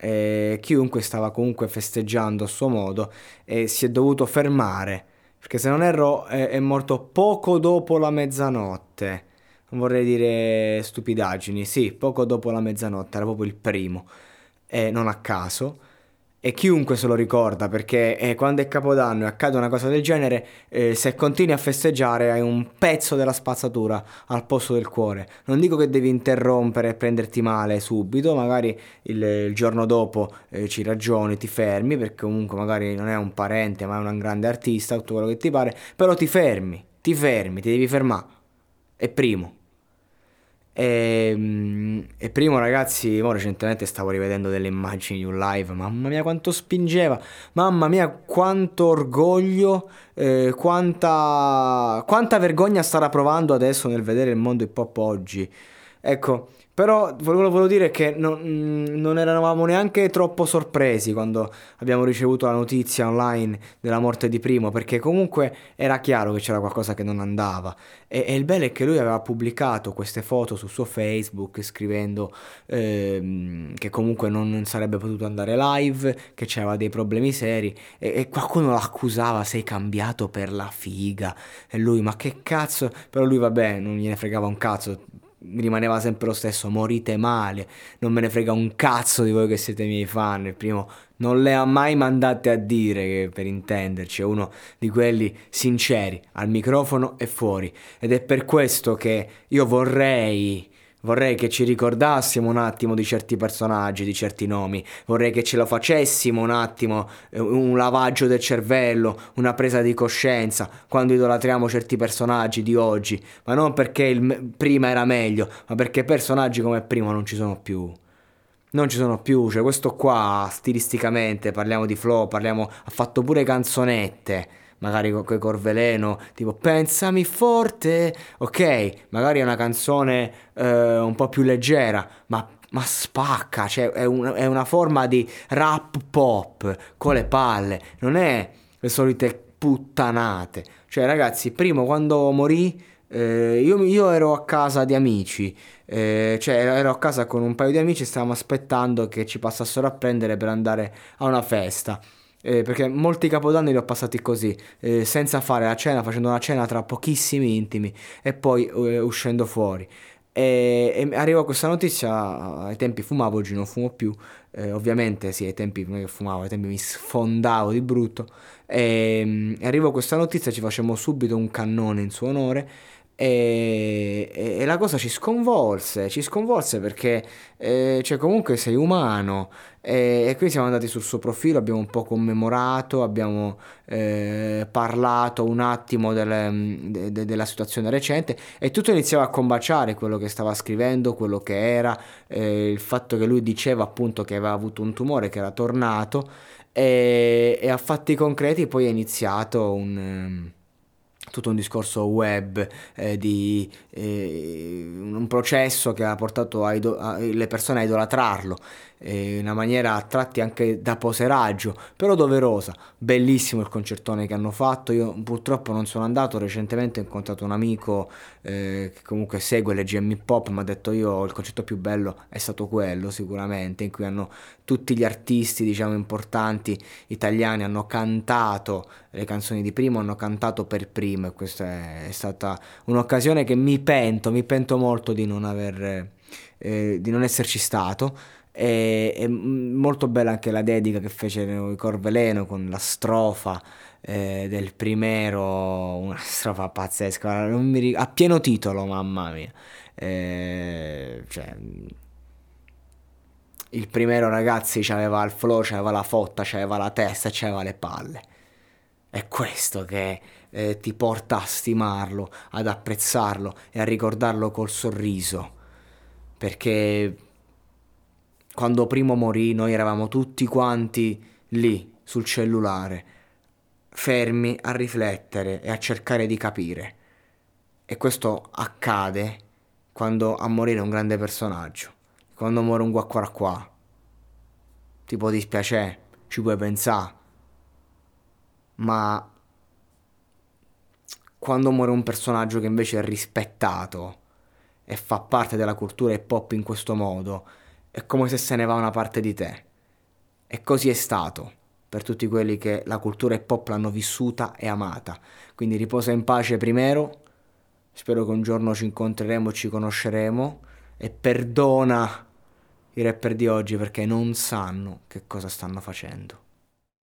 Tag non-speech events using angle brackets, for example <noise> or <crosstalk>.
e chiunque stava comunque festeggiando a suo modo e si è dovuto fermare perché se non erro è, è morto poco dopo la mezzanotte. Non vorrei dire stupidaggini sì poco dopo la mezzanotte era proprio il primo. E non a caso e chiunque se lo ricorda perché eh, quando è Capodanno e accade una cosa del genere, eh, se continui a festeggiare hai un pezzo della spazzatura al posto del cuore. Non dico che devi interrompere e prenderti male subito, magari il, il giorno dopo eh, ci ragioni, ti fermi perché comunque magari non è un parente ma è un grande artista, tutto quello che ti pare, però ti fermi, ti fermi, ti devi fermare. È primo. E, ehm, e, primo ragazzi, mo recentemente stavo rivedendo delle immagini di un live, mamma mia quanto spingeva, mamma mia quanto orgoglio, eh, quanta, quanta vergogna starà provando adesso nel vedere il mondo hip hop oggi. Ecco, però volevo, volevo dire che non, mm, non, eravamo neanche troppo sorpresi quando abbiamo ricevuto la notizia online della morte di Primo, perché comunque era chiaro che c'era qualcosa che non andava. E, e il bello è che lui aveva pubblicato queste foto sul suo Facebook scrivendo ehm, che comunque non sarebbe potuto andare live, che c'aveva dei problemi seri e, e qualcuno l'accusava sei cambiato per la figa. E lui ma che cazzo? Però lui vabbè non gliene fregava un cazzo rimaneva sempre lo stesso, morite male, non me ne frega un cazzo di voi che siete miei fan, il primo non le ha mai mandate a dire, per intenderci, è uno di quelli sinceri, al microfono e fuori, ed è per questo che io vorrei Vorrei che ci ricordassimo un attimo di certi personaggi, di certi nomi, vorrei che ce lo facessimo un attimo, eh, un lavaggio del cervello, una presa di coscienza quando idolatriamo certi personaggi di oggi, ma non perché il prima era meglio, ma perché personaggi come prima non ci sono più. Non ci sono più, cioè questo qua stilisticamente, parliamo di flow, parliamo, ha fatto pure canzonette magari con quei Corveleno, tipo Pensami forte, ok, magari è una canzone eh, un po' più leggera, ma, ma spacca, cioè è, un, è, una forma di rap pop con le palle, non è le solite puttanate. Cioè ragazzi, primo quando morì... Eh, io, io, ero a casa di amici, eh, cioè ero a casa con un paio di amici e stavamo aspettando che ci passassero a prendere per andare a una festa. Eh, perché molti capodanni li ho passati così, eh, senza fare la cena, facendo una cena tra pochissimi intimi e poi eh, uscendo fuori. E, e arrivo a questa notizia, ai tempi fumavo, oggi non fumo più, eh, ovviamente sì, ai tempi non fumavo, ai tempi mi sfondavo di brutto. E, e arrivo a questa notizia, ci facciamo subito un cannone in suo onore e, e, la cosa ci sconvolse, ci sconvolse perché eh, cioè comunque sei umano e, e, quindi siamo andati sul suo profilo, abbiamo un po' commemorato, abbiamo eh, parlato un attimo del, de, de, della situazione recente e tutto iniziava a combaciare quello che stava scrivendo, quello che era, eh, il fatto che lui diceva appunto che aveva avuto un tumore, che era tornato e, e a fatti concreti poi è iniziato un tutto un discorso web, eh, di eh, un processo che ha portato a, le persone a idolatrarlo, eh, una maniera a tratti anche da poseraggio, però doverosa. Bellissimo il concertone che hanno fatto, io purtroppo non sono andato, recentemente ho incontrato un amico eh, che comunque segue le GM Hip Hop, mi ha detto io il concerto più bello è stato quello sicuramente, in cui hanno tutti gli artisti diciamo importanti italiani hanno cantato le canzoni di primo, hanno cantato per primo e questa è stata un'occasione che mi pento, mi pento molto di non aver... Eh, di non esserci stato e, è molto bella anche la dedica che fece i Corveleno con la strofa eh, del primero, una <laughs> strofa pazzesca, ric- a pieno titolo, mamma mia. Eh, cioè, il primero ragazzi aveva il flow, aveva la fotta, aveva la testa, aveva le palle. È questo che eh, ti porta a stimarlo, ad apprezzarlo e a ricordarlo col sorriso. Perché quando primo morì noi eravamo tutti quanti lì sul cellulare, fermi a riflettere e a cercare di capire. E questo accade quando a morire un grande personaggio, quando muore un guacquara qua. Ti può dispiacere, ci puoi pensare, ma quando muore un personaggio che invece è rispettato e fa parte della cultura hip hop in questo modo, è come se se ne va una parte di te. E così è stato per tutti quelli che la cultura hip hop l'hanno vissuta e amata. Quindi riposa in pace primero, spero che un giorno ci incontreremo ci conosceremo e perdona i rapper di oggi perché non sanno che cosa stanno facendo.